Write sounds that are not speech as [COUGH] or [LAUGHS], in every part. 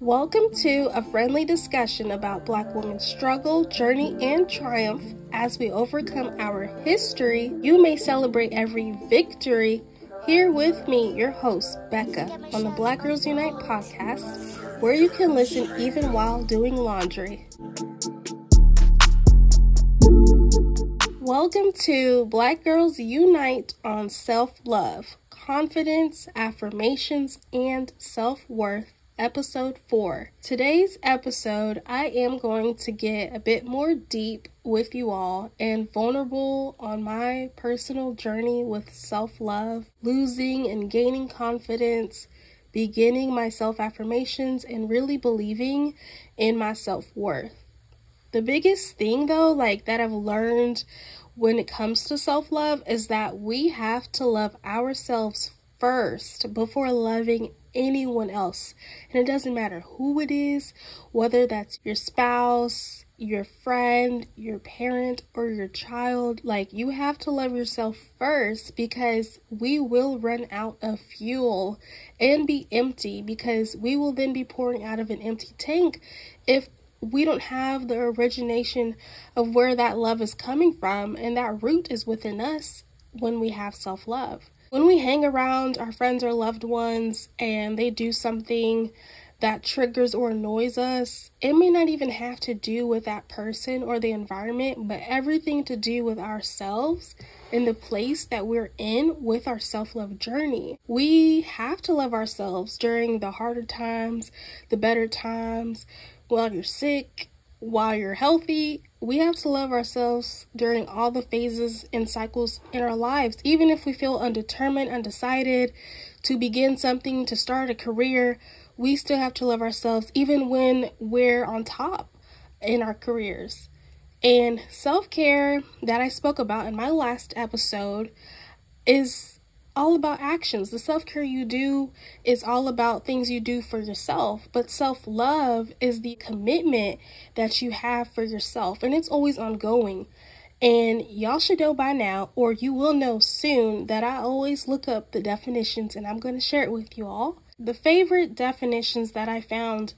Welcome to a friendly discussion about Black women's struggle, journey, and triumph as we overcome our history. You may celebrate every victory. Here with me, your host, Becca, on the Black Girls Unite podcast, where you can listen even while doing laundry. Welcome to Black Girls Unite on Self Love, Confidence, Affirmations, and Self Worth, Episode 4. Today's episode, I am going to get a bit more deep with you all and vulnerable on my personal journey with self love, losing and gaining confidence, beginning my self affirmations, and really believing in my self worth. The biggest thing, though, like that I've learned when it comes to self love is that we have to love ourselves first before loving anyone else. And it doesn't matter who it is, whether that's your spouse, your friend, your parent, or your child. Like, you have to love yourself first because we will run out of fuel and be empty because we will then be pouring out of an empty tank if we don't have the origination of where that love is coming from, and that root is within us when we have self love. When we hang around our friends or loved ones and they do something that triggers or annoys us, it may not even have to do with that person or the environment, but everything to do with ourselves and the place that we're in with our self love journey. We have to love ourselves during the harder times, the better times while you're sick, while you're healthy. We have to love ourselves during all the phases and cycles in our lives, even if we feel undetermined, undecided to begin something, to start a career. We still have to love ourselves even when we're on top in our careers. And self care that I spoke about in my last episode is all about actions. The self care you do is all about things you do for yourself, but self love is the commitment that you have for yourself, and it's always ongoing. And y'all should know by now, or you will know soon, that I always look up the definitions and I'm going to share it with you all. The favorite definitions that I found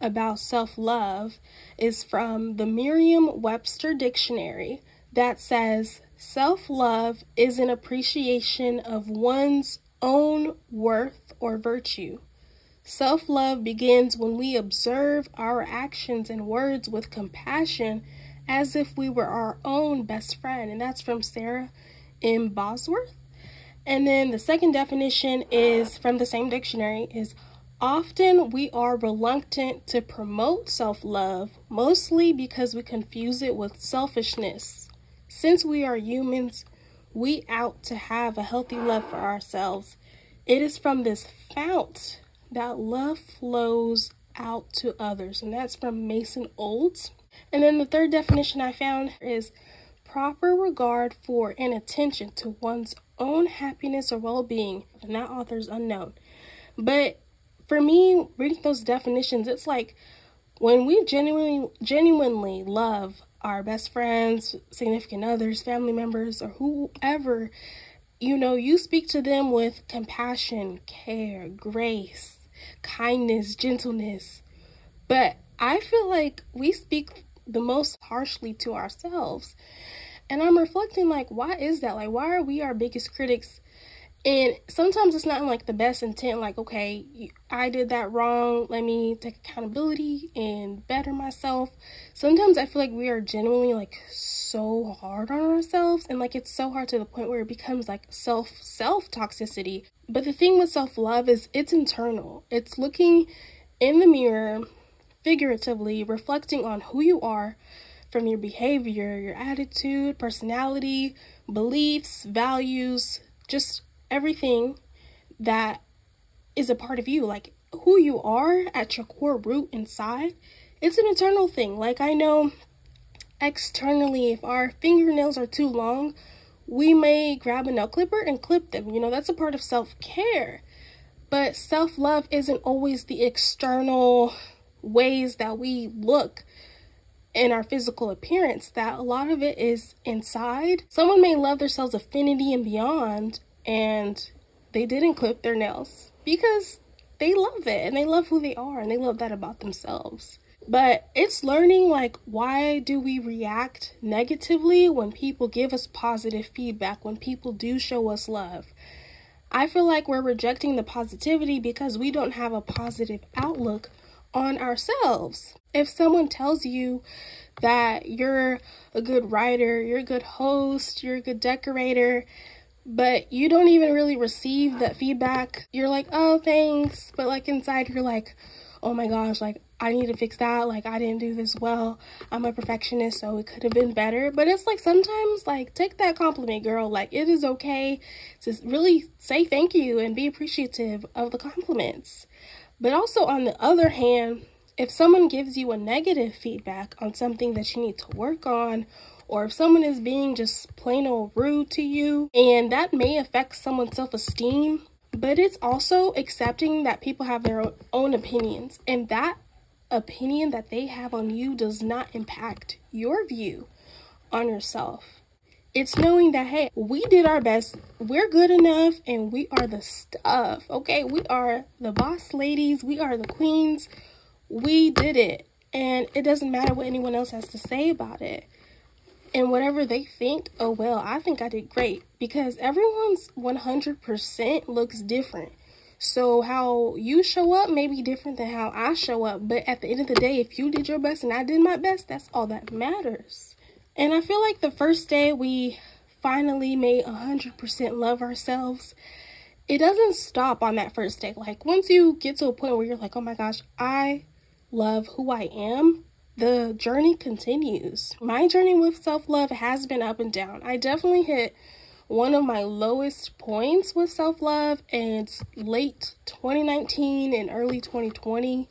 about self love is from the Merriam Webster Dictionary that says Self love is an appreciation of one's own worth or virtue. Self love begins when we observe our actions and words with compassion as if we were our own best friend. And that's from Sarah M. Bosworth. And then the second definition is from the same dictionary is often we are reluctant to promote self-love mostly because we confuse it with selfishness. Since we are humans, we out to have a healthy love for ourselves. It is from this fount that love flows out to others, and that's from Mason Olds. And then the third definition I found is proper regard for and attention to one's own happiness or well being, and that author's unknown. But for me, reading those definitions, it's like when we genuinely genuinely love our best friends, significant others, family members, or whoever, you know, you speak to them with compassion, care, grace, kindness, gentleness. But I feel like we speak the most harshly to ourselves. And I'm reflecting, like, why is that? Like, why are we our biggest critics and sometimes it's not like the best intent, like, okay, I did that wrong. Let me take accountability and better myself. Sometimes I feel like we are genuinely like so hard on ourselves and like it's so hard to the point where it becomes like self self toxicity. But the thing with self love is it's internal. It's looking in the mirror, figuratively, reflecting on who you are from your behavior, your attitude, personality, beliefs, values, just everything that is a part of you, like who you are at your core root inside, it's an internal thing. Like I know externally, if our fingernails are too long, we may grab a nail clipper and clip them. You know, that's a part of self care. But self love isn't always the external ways that we look in our physical appearance, that a lot of it is inside. Someone may love themselves affinity and beyond, and they didn't clip their nails because they love it and they love who they are and they love that about themselves. But it's learning like why do we react negatively when people give us positive feedback, when people do show us love. I feel like we're rejecting the positivity because we don't have a positive outlook on ourselves. If someone tells you that you're a good writer, you're a good host, you're a good decorator, but you don't even really receive that feedback. You're like, oh, thanks. But like inside, you're like, oh my gosh, like I need to fix that. Like I didn't do this well. I'm a perfectionist, so it could have been better. But it's like sometimes, like, take that compliment, girl. Like it is okay to really say thank you and be appreciative of the compliments. But also, on the other hand, if someone gives you a negative feedback on something that you need to work on or if someone is being just plain old rude to you, and that may affect someone's self esteem, but it's also accepting that people have their own opinions, and that opinion that they have on you does not impact your view on yourself. It's knowing that, hey, we did our best, we're good enough, and we are the stuff, okay? We are the boss ladies, we are the queens, we did it. And it doesn't matter what anyone else has to say about it and whatever they think, oh well, I think I did great because everyone's 100% looks different. So how you show up may be different than how I show up, but at the end of the day, if you did your best and I did my best, that's all that matters. And I feel like the first day we finally made 100% love ourselves, it doesn't stop on that first day. Like once you get to a point where you're like, "Oh my gosh, I love who I am." The journey continues. My journey with self love has been up and down. I definitely hit one of my lowest points with self love, and late 2019 and early 2020.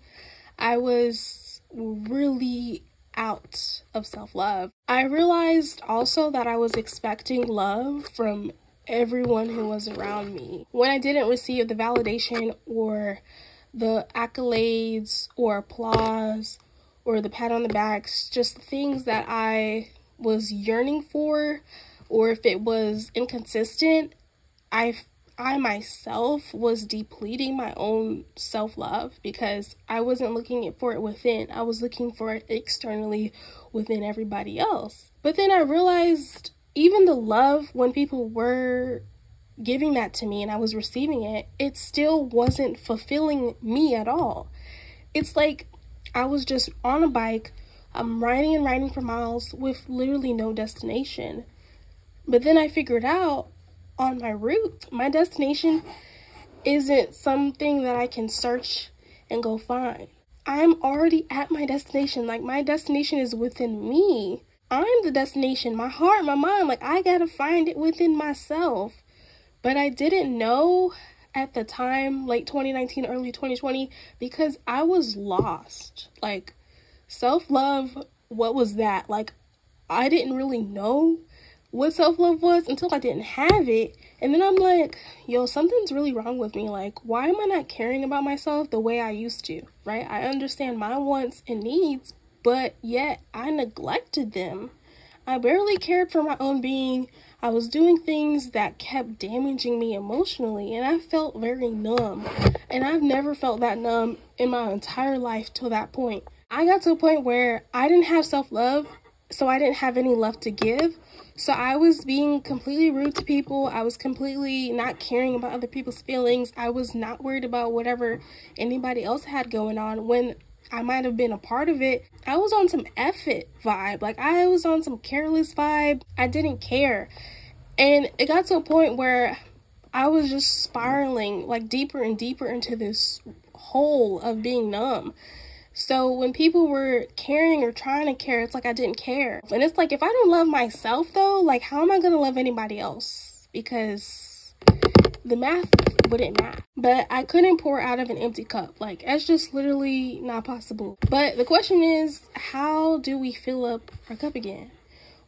I was really out of self love. I realized also that I was expecting love from everyone who was around me. When I didn't receive the validation or the accolades or applause or the pat on the backs, just things that I was yearning for, or if it was inconsistent, I I myself was depleting my own self love because I wasn't looking for it within. I was looking for it externally within everybody else. But then I realized even the love when people were giving that to me and I was receiving it, it still wasn't fulfilling me at all. It's like I was just on a bike, I'm riding and riding for miles with literally no destination. But then I figured out on my route, my destination isn't something that I can search and go find. I'm already at my destination. Like, my destination is within me. I'm the destination, my heart, my mind. Like, I gotta find it within myself. But I didn't know at the time, late 2019, early 2020, because I was lost. Like, self love, what was that? Like, I didn't really know what self love was until I didn't have it. And then I'm like, yo, something's really wrong with me. Like, why am I not caring about myself the way I used to? Right? I understand my wants and needs, but yet I neglected them. I barely cared for my own being. I was doing things that kept damaging me emotionally, and I felt very numb. And I've never felt that numb in my entire life till that point. I got to a point where I didn't have self love, so I didn't have any love to give. So I was being completely rude to people. I was completely not caring about other people's feelings. I was not worried about whatever anybody else had going on when I might have been a part of it. I was on some effort vibe. Like I was on some careless vibe. I didn't care. And it got to a point where I was just spiraling like deeper and deeper into this hole of being numb. So when people were caring or trying to care, it's like I didn't care. And it's like if I don't love myself though, like how am I going to love anybody else? Because the math wouldn't math. But I couldn't pour out of an empty cup. Like that's just literally not possible. But the question is, how do we fill up our cup again?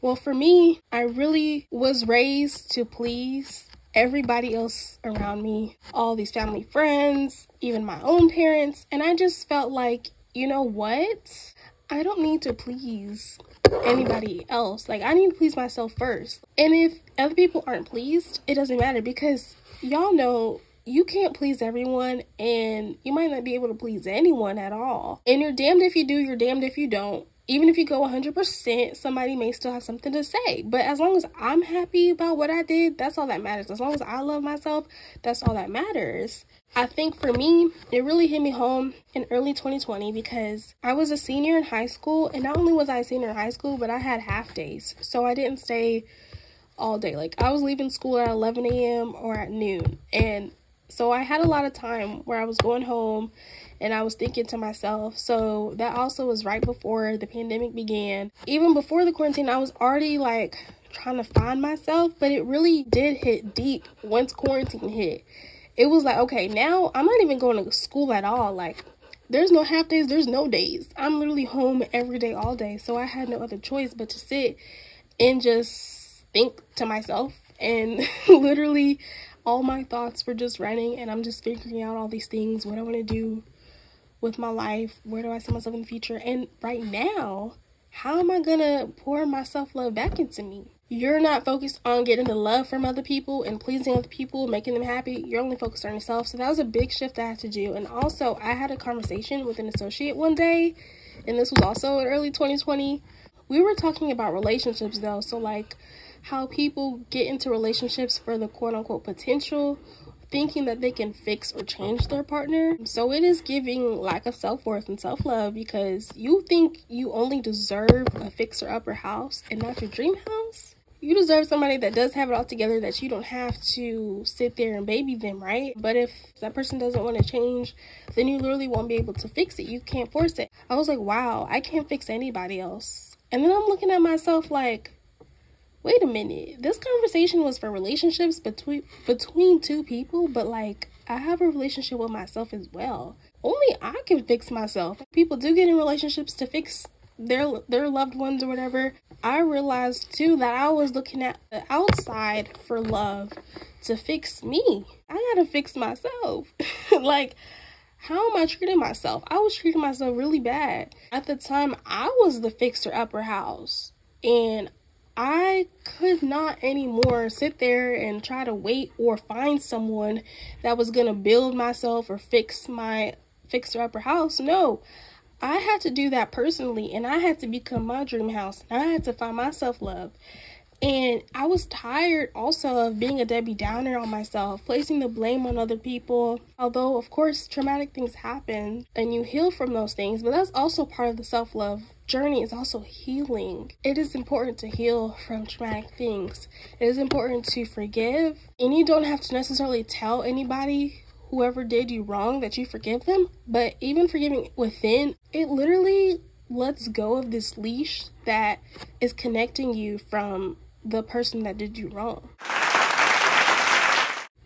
Well, for me, I really was raised to please everybody else around me, all these family friends, even my own parents, and I just felt like, you know what? I don't need to please anybody else. Like, I need to please myself first. And if other people aren't pleased, it doesn't matter because y'all know you can't please everyone and you might not be able to please anyone at all. And you're damned if you do, you're damned if you don't. Even if you go 100%, somebody may still have something to say. But as long as I'm happy about what I did, that's all that matters. As long as I love myself, that's all that matters. I think for me, it really hit me home in early 2020 because I was a senior in high school, and not only was I a senior in high school, but I had half days. So I didn't stay all day. Like I was leaving school at 11 a.m. or at noon, and so I had a lot of time where I was going home and I was thinking to myself. So that also was right before the pandemic began. Even before the quarantine, I was already like trying to find myself, but it really did hit deep once quarantine hit it was like, okay, now I'm not even going to school at all. Like, there's no half days, there's no days. I'm literally home every day, all day. So I had no other choice but to sit and just think to myself. And [LAUGHS] literally, all my thoughts were just running, and I'm just figuring out all these things what I want to do with my life, where do I see myself in the future. And right now, how am I gonna pour my self love back into me? you're not focused on getting the love from other people and pleasing other people, making them happy. You're only focused on yourself. So that was a big shift I had to do. And also, I had a conversation with an associate one day, and this was also in early 2020. We were talking about relationships though. So, like, how people get into relationships for the quote unquote potential thinking that they can fix or change their partner. So it is giving lack of self worth and self love because you think you only deserve a fixer upper house and not your dream house you deserve somebody that does have it all together that you don't have to sit there and baby them, right? But if that person doesn't want to change, then you literally won't be able to fix it. You can't force it. I was like, wow, I can't fix anybody else. And then I'm looking at myself like, wait a minute. This conversation was for relationships between between two people, but like I have a relationship with myself as well. Only I can fix myself. People do get in relationships to fix their their loved ones or whatever, I realized too that I was looking at the outside for love to fix me. I gotta fix myself. [LAUGHS] like, how am I treating myself? I was treating myself really bad. At the time, I was the fixer upper house. And I could not anymore sit there and try to wait or find someone that was gonna build myself or fix my fixer upper house. No, I had to do that personally and I had to become my dream house. I had to find my self love. And I was tired also of being a Debbie Downer on myself, placing the blame on other people. Although, of course, traumatic things happen and you heal from those things, but that's also part of the self love journey, is also healing. It is important to heal from traumatic things, it is important to forgive, and you don't have to necessarily tell anybody whoever did you wrong that you forgive them. But even forgiving within, it literally lets go of this leash that is connecting you from the person that did you wrong.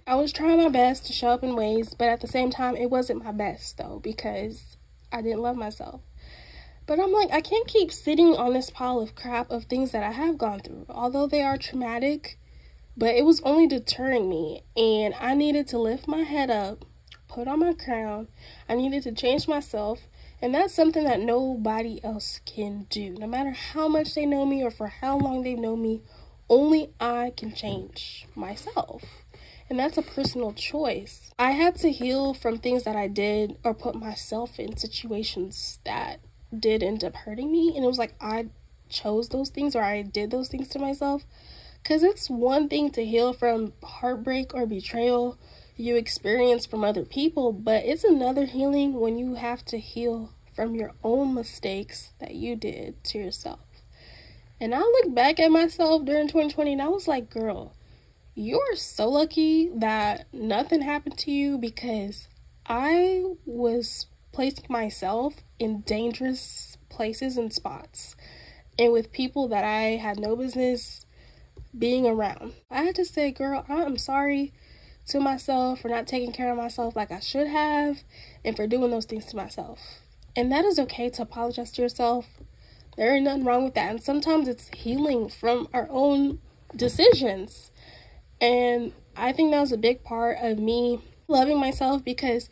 I was trying my best to show up in ways, but at the same time, it wasn't my best though because I didn't love myself. But I'm like, I can't keep sitting on this pile of crap of things that I have gone through. Although they are traumatic, but it was only deterring me, and I needed to lift my head up, put on my crown. I needed to change myself, and that's something that nobody else can do. No matter how much they know me or for how long they've known me, only I can change myself. And that's a personal choice. I had to heal from things that I did or put myself in situations that did end up hurting me. And it was like I chose those things or I did those things to myself. Because it's one thing to heal from heartbreak or betrayal you experience from other people, but it's another healing when you have to heal from your own mistakes that you did to yourself. And I look back at myself during 2020 and I was like, girl, you're so lucky that nothing happened to you because I was placing myself in dangerous places and spots and with people that I had no business being around. I had to say, girl, I'm sorry to myself for not taking care of myself like I should have and for doing those things to myself. And that is okay to apologize to yourself. There ain't nothing wrong with that. And sometimes it's healing from our own decisions. And I think that was a big part of me loving myself because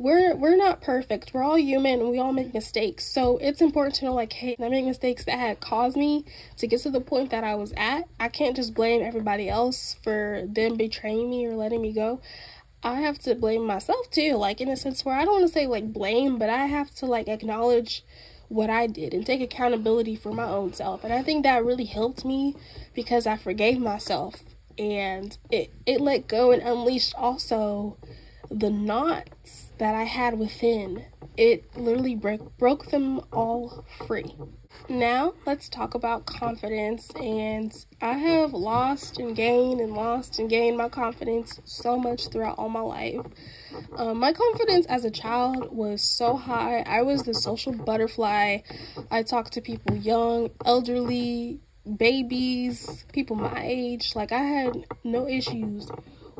we're we're not perfect. We're all human and we all make mistakes. So it's important to know like, hey, I make mistakes that had caused me to get to the point that I was at. I can't just blame everybody else for them betraying me or letting me go. I have to blame myself too, like in a sense where I don't want to say like blame, but I have to like acknowledge what I did and take accountability for my own self. And I think that really helped me because I forgave myself and it it let go and unleashed also the knots that I had within. It literally broke broke them all free. Now, let's talk about confidence. And I have lost and gained and lost and gained my confidence so much throughout all my life. Um, my confidence as a child was so high. I was the social butterfly. I talked to people young, elderly, babies, people my age. Like, I had no issues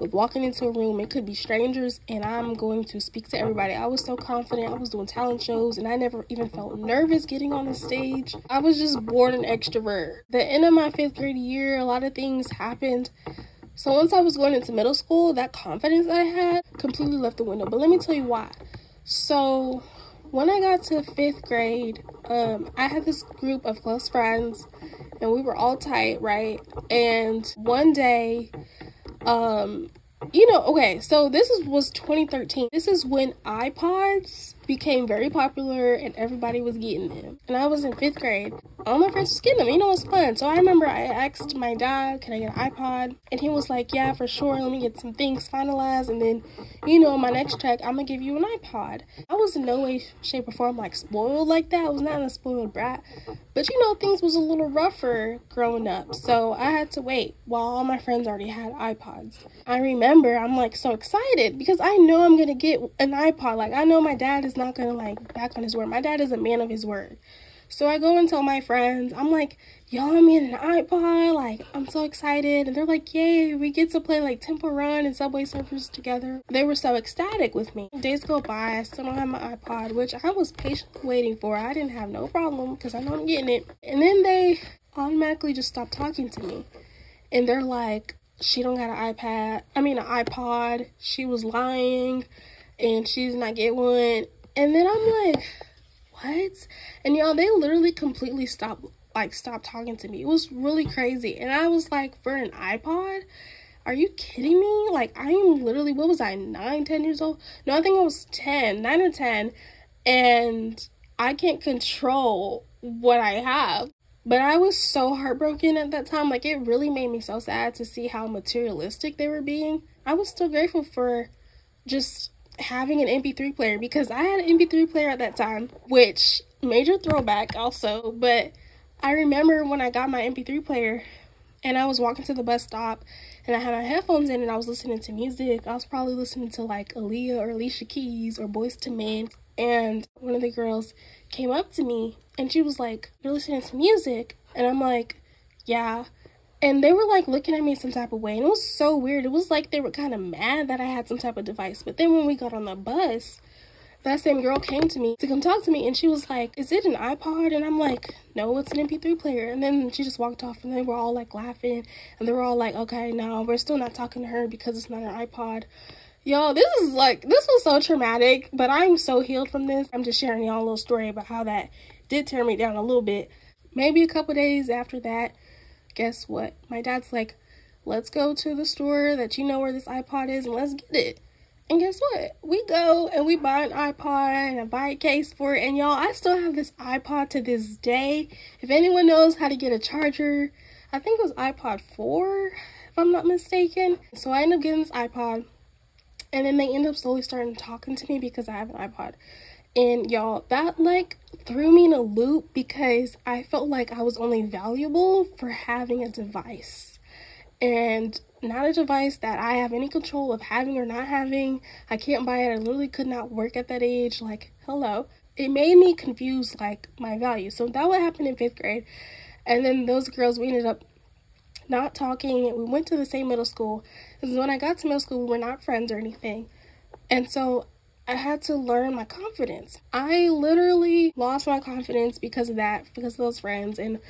with walking into a room. It could be strangers, and I'm going to speak to everybody. I was so confident. I was doing talent shows, and I never even felt nervous getting on the stage. I was just born an extrovert. The end of my fifth grade year, a lot of things happened. So once I was going into middle school, that confidence I had completely left the window. But let me tell you why. So when I got to fifth grade, um, I had this group of close friends, and we were all tight, right? And one day, um, you know, okay, so this is, was 2013. This is when iPods became very popular and everybody was getting them. And I was in fifth grade. All my friends getting them. You know, it was fun. So I remember I asked my dad, can I get an iPod? And he was like, yeah, for sure. Let me get some things finalized. And then, you know, my next check, I'm going to give you an iPod. I was in no way, shape, or form like spoiled like that. I was not a spoiled brat. But, you know, things was a little rougher growing up. So I had to wait while all my friends already had iPods. I remember I'm like so excited because I know I'm going to get an iPod. Like, I know my dad is not gonna like back on his word. My dad is a man of his word. So I go and tell my friends, I'm like, y'all, I'm getting an iPod. Like, I'm so excited. And they're like, yay, we get to play like Temple Run and Subway Surfers together. They were so ecstatic with me. Days go by, I still don't have my iPod, which I was patiently waiting for. I didn't have no problem because I know I'm getting it. And then they automatically just stopped talking to me. And they're like, she don't got an iPad. I mean, an iPod. She was lying and she's not get one. And then I'm like, what? And y'all, they literally completely stopped, like, stopped talking to me. It was really crazy. And I was like, for an iPod? Are you kidding me? Like, I am literally, what was I, nine, ten years old? No, I think I was 10, 9 or 10. And I can't control what I have. But I was so heartbroken at that time. Like, it really made me so sad to see how materialistic they were being. I was still grateful for just having an MP3 player because I had an MP3 player at that time, which major throwback also, but I remember when I got my MP3 player and I was walking to the bus stop and I had my headphones in and I was listening to music. I was probably listening to like Aaliyah or Alicia Keys or Boyz II Men. And one of the girls came up to me and she was like, You're listening to music? And I'm like, Yeah and they were like looking at me some type of way and it was so weird. It was like they were kind of mad that i had some type of device but then when we got on the bus that same girl came to me to come talk to me and she was like is it an ipod? And i'm like no it's an mp3 player. And then she just walked off and they were all like laughing and they were all like okay no we're still not talking to her because it's not an ipod. Y'all this is like this was so traumatic but i'm so healed from this. I'm just sharing y'all a little story about how that did tear me down a little bit. Maybe a couple days after that guess what? My dad's like, let's go to the store that you know where this iPod is and let's get it. And guess what? We go and we buy an iPod and I buy a case for it. And y'all, I still have this iPod to this day. If anyone knows how to get a charger, I think it was iPod 4, if I'm not mistaken. So I end up getting this iPod. And then they end up slowly starting talking to me because I have an iPod. And y'all, that like threw me in a loop because I felt like I was only valuable for having a device. And not a device that I have any control of having or not having. I can't buy it. I literally could not work at that age. Like, hello. It made me confuse like my value. So that what happened in fifth grade. And then those girls, we ended up not talking. We went to the same middle school. Because when I got to middle school, we were not friends or anything. And so I had to learn my confidence. I literally lost my confidence because of that, because of those friends. And,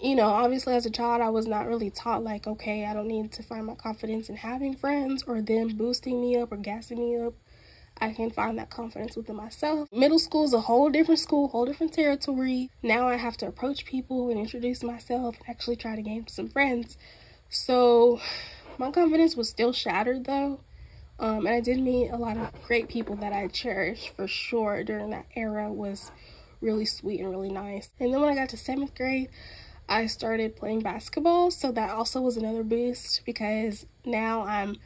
you know, obviously as a child, I was not really taught, like, okay, I don't need to find my confidence in having friends or them boosting me up or gassing me up. I can find that confidence within myself. Middle school is a whole different school, whole different territory. Now I have to approach people and introduce myself and actually try to gain some friends. So my confidence was still shattered though Um, and I did meet a lot of great people that I cherish for sure during that era was really sweet and really nice. And then when I got to seventh grade, I started playing basketball. So that also was another boost because now I'm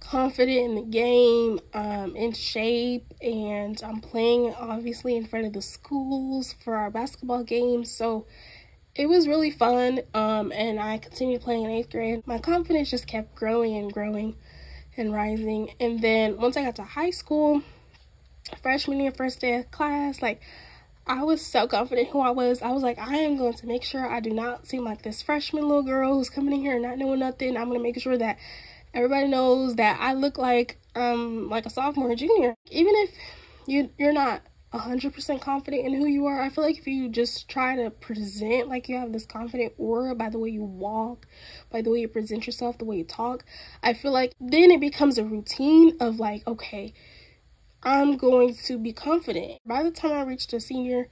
confident in the game, um, in shape, and I'm playing obviously in front of the schools for our basketball games. So it was really fun. Um, and I continued playing in eighth grade. My confidence just kept growing and growing and rising. And then once I got to high school, freshman year, first day of class, like I was so confident who I was. I was like, I am going to make sure I do not seem like this freshman little girl who's coming in here and not knowing nothing. I'm to make sure that everybody knows that I look like um like a sophomore or junior. Even if you you're not 100% confident in who you are. I feel like if you just try to present like you have this confident aura by the way you walk, by the way you present yourself, the way you talk, I feel like then it becomes a routine of like, okay, I'm going to be confident. By the time I reached a senior,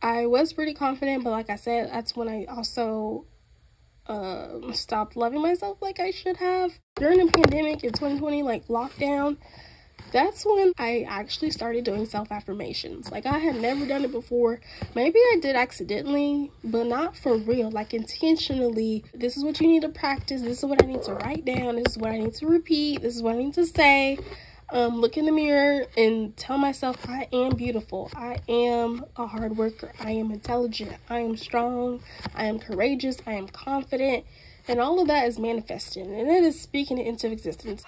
I was pretty confident, but like I said, that's when I also um, stopped loving myself like I should have. During the pandemic in 2020, like lockdown, that's when I actually started doing self affirmations. Like I had never done it before. Maybe I did accidentally, but not for real. Like intentionally, this is what you need to practice. This is what I need to write down. This is what I need to repeat. This is what I need to say. Um, look in the mirror and tell myself I am beautiful. I am a hard worker. I am intelligent. I am strong. I am courageous. I am confident. And all of that is manifesting and it is speaking it into existence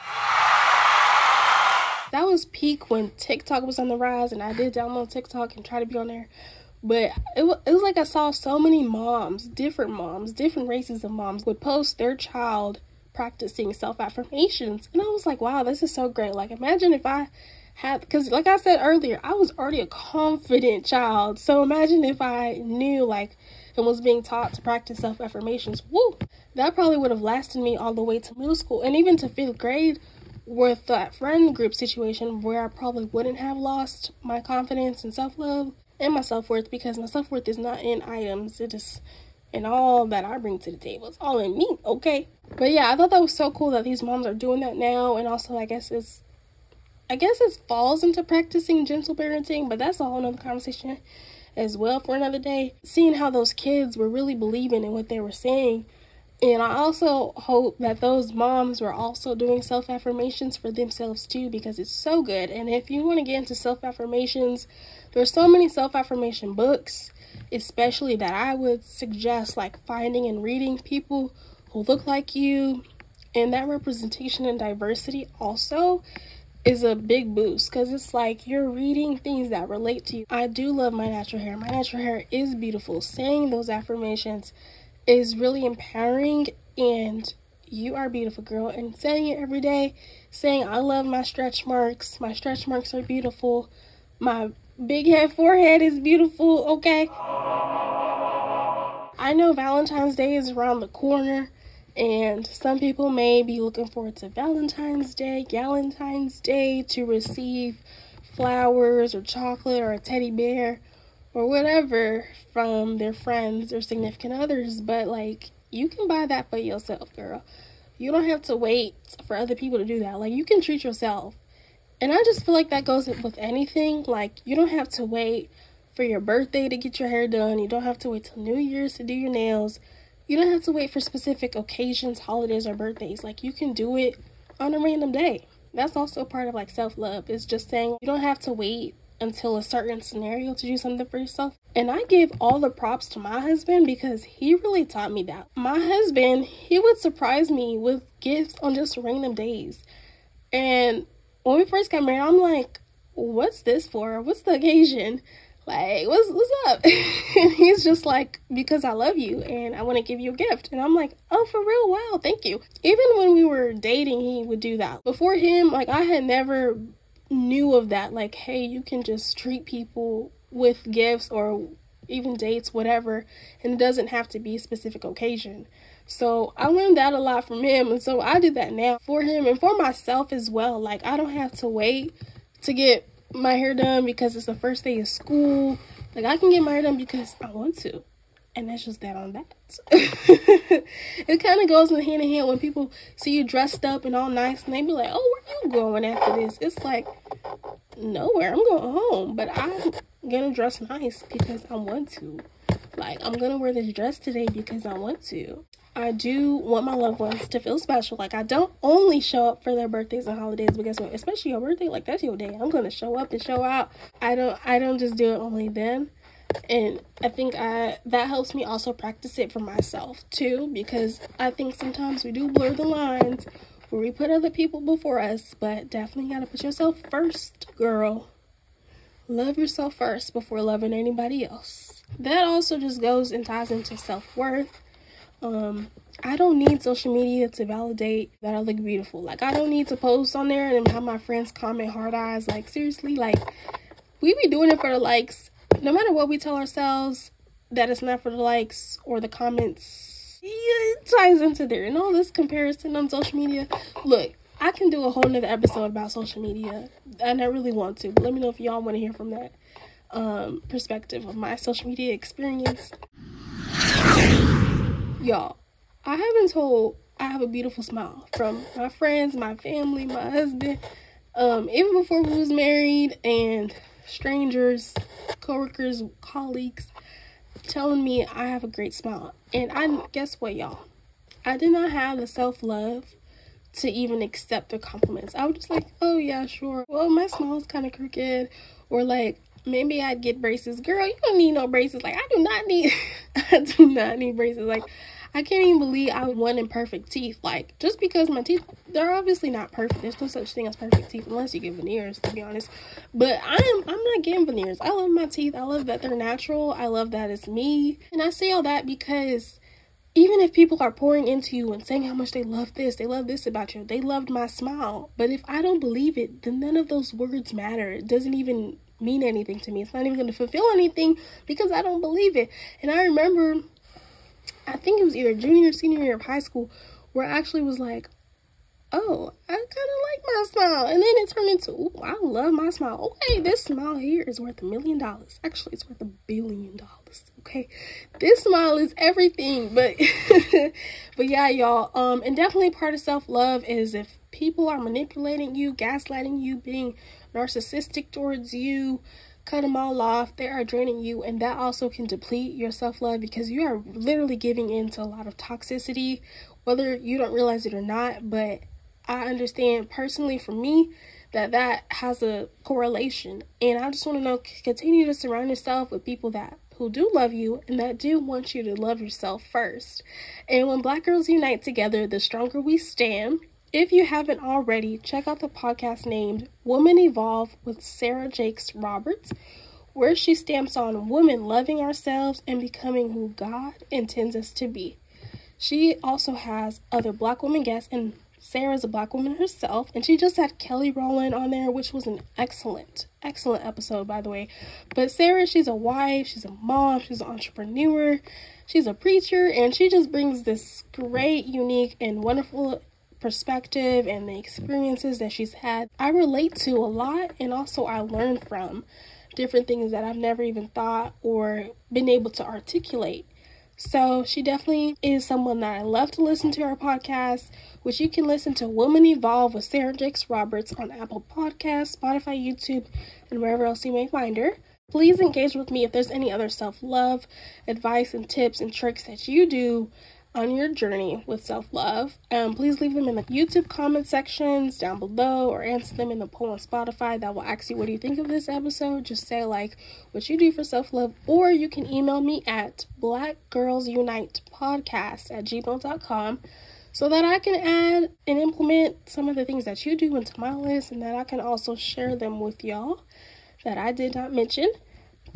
that was peak when TikTok was on the rise, and I did download TikTok and try to be on there. But it, was, it was like I saw so many moms, different moms, different races of moms, would post their child practicing self affirmations. And I was like, wow, this is so great. Like, imagine if I had, because like I said earlier, I was already a confident child. So imagine if I knew, like, and was being taught to practice self affirmations. Woo! That probably would have lasted me all the way to middle school and even to fifth grade with that friend group situation where I probably wouldn't have lost my confidence and self love and my self worth because my self worth is not in items. It is in all that I bring to the table. It's all in me, okay? But yeah, I thought that was so cool that these moms are doing that now, and also I guess it's I guess it falls into practicing gentle parenting, but that's a whole nother conversation as well for another day. Seeing how those kids were really believing in what they were saying and I also hope that those moms were also doing self affirmations for themselves too because it's so good. And if you want to get into self affirmations, there's so many self affirmation books, especially that I would suggest like finding and reading people who look like you. And that representation and diversity also is a big boost because it's like you're reading things that relate to you. I do love my natural hair. My natural hair is beautiful. Saying those affirmations is really empowering and you are beautiful girl and saying it every day saying i love my stretch marks. My stretch marks are beautiful. My big head forehead is beautiful okay? I know valentine's day is around the corner and some people may be looking forward to valentine's day galentine's day to receive flowers or chocolate or a teddy bear or whatever from their friends or significant others, but like you can buy that for yourself, girl. You don't have to wait for other people to do that. Like you can treat yourself. And I just feel like that goes with anything. Like you don't have to wait for your birthday to get your hair done. You don't have to wait till New Year's to do your nails. You don't have to wait for specific occasions, holidays, or birthdays. Like you can do it on a random day. That's also part of like self love. It's just saying you don't have to wait until a certain scenario to do something for yourself. And I give all the props to my husband because he really taught me that. My husband, he would surprise me with gifts on just random days. And when we first got married, I'm like, what's this for? What's the occasion? Like, what's what's up? [LAUGHS] and he's just like, because I love you and I want to give you a gift. And I'm like, oh, for real? Wow, thank you. Even when we were dating, he would do that. Before him, like, I had never knew of that like hey you can just treat people with gifts or even dates whatever and it doesn't have to be a specific occasion. So i learned that a lot from him and so i do that now for him and for myself as well. Like i don't have to wait to get my hair done because it's the first day of school. Like i can get my hair done because i want to And that's just that on that. [LAUGHS] it kind of goes in hand in hand when people see you dressed up and all nice and they be like, oh, where you going after this? It's like, nowhere. I'm going home. But I'm to dress nice because I want to. Like, I'm to wear this dress today because I want to. I do want my loved ones to feel special. Like I don't only show up for their birthdays and holidays, but guess what? Especially your birthday, like that's your day. I'm gonna show up and show out. I don't I don't just do it only then. And I think I that helps me also practice it for myself too, because I think sometimes we do blur the lines where we put other people before us, but definitely gotta put yourself first, girl. Love yourself first before loving anybody else. That also just goes and ties into self worth um I don't need social media to validate that I look beautiful. Like I don't need to post on there and have my friends comment hard eyes. Like seriously, like we be doing it for the likes. No matter what we tell ourselves that it's not for the likes or the comments, it ties into there. And all this comparison on social media. Look, I can do a whole nother episode about social media. And I really want to. But let me know if y'all want to hear from that um perspective of my social media experience y'all, I have been told I have a beautiful smile from my friends, my family, my husband, um, even before we was married, and strangers, coworkers, colleagues, telling me I have a great smile. And I guess what, y'all? I did not have the self love to even accept the compliments. I was just like, oh yeah, sure. Well, my smile is kind of crooked, or like maybe I'd get braces. Girl, you don't need no braces. Like I do not need, [LAUGHS] I do not need braces. Like I can't even believe I would want imperfect teeth. Like, just because my teeth, they're obviously not perfect. There's no such thing as perfect teeth unless you get veneers, to be honest. But I'm, I'm not getting veneers. I love my teeth. I love that they're natural. I love that it's me. And I say all that because even if people are pouring into you and saying how much they love this, they love this about you, they loved my smile. But if I don't believe it, then none of those words matter. It doesn't even mean anything to me. It's not even going to fulfill anything because I don't believe it. And I remember I think it was either junior or senior year of high school where I actually was like, oh, I kind of like my smile. And then it turned into, I love my smile. Okay, this smile here is worth a million dollars. Actually, it's worth a billion dollars. Okay, this smile is everything. But, [LAUGHS] but yeah, y'all. Um, and definitely part of self love is if people are manipulating you, gaslighting you, being narcissistic towards you, cut them all off. They are draining you, and that also can deplete your self love because you are literally giving in to a lot of toxicity, whether you don't realize it or not. But I understand personally for me that that has a correlation, and I just want to know continue to surround yourself with people that who do love you and that do want you to love yourself first. And when black girls unite together, the stronger we stand. If you haven't already, check out the podcast named Woman Evolve with Sarah Jakes Roberts, where she stamps on women loving ourselves and becoming who God intends us to be. She also has other black women guests, and Sarah's a black woman herself, and she just had Kelly Rowland on there, which was an excellent, excellent episode, by the way. But Sarah, she's a wife, she's a mom, she's an entrepreneur, she's a preacher, and she just brings this great, unique, and wonderful perspective and the experiences that she's had, I relate to a lot and also I learn from different things that I've never even thought or been able to articulate. So she definitely is someone that I love to listen to her podcast, which you can listen to Woman Evolve with Sarah Jakes Roberts on Apple Podcasts, Spotify, YouTube, and wherever else you may find her. Please engage with me if there's any other self love, advice, and tips and tricks that you do on your journey with self love. Um, please leave them in the YouTube comment sections down below or answer them in the poll on Spotify that will ask you what do you think of this episode. Just say like what you do for self love, or you can email me at blackgirlsunitepodcast at gmail.com so that I can add and implement some of the things that you do into my list and that I can also share them with y'all that I did not mention.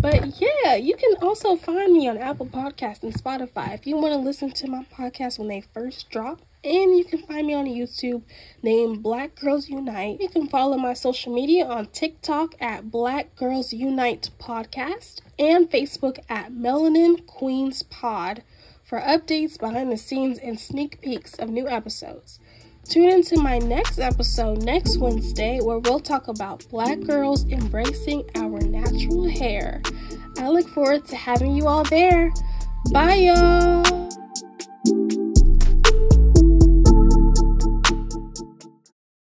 But yeah, you can also find me on Apple Podcast and Spotify if you want to listen to my podcast when they first drop. And you can find me on YouTube named Black Girls Unite. You can follow my social media on TikTok at Black Girls Unite Podcast and Facebook at Melanin Queens Pod for updates, behind the scenes, and sneak peeks of new episodes. Tune into my next episode next Wednesday where we'll talk about black girls embracing our natural hair. I look forward to having you all there. Bye, y'all.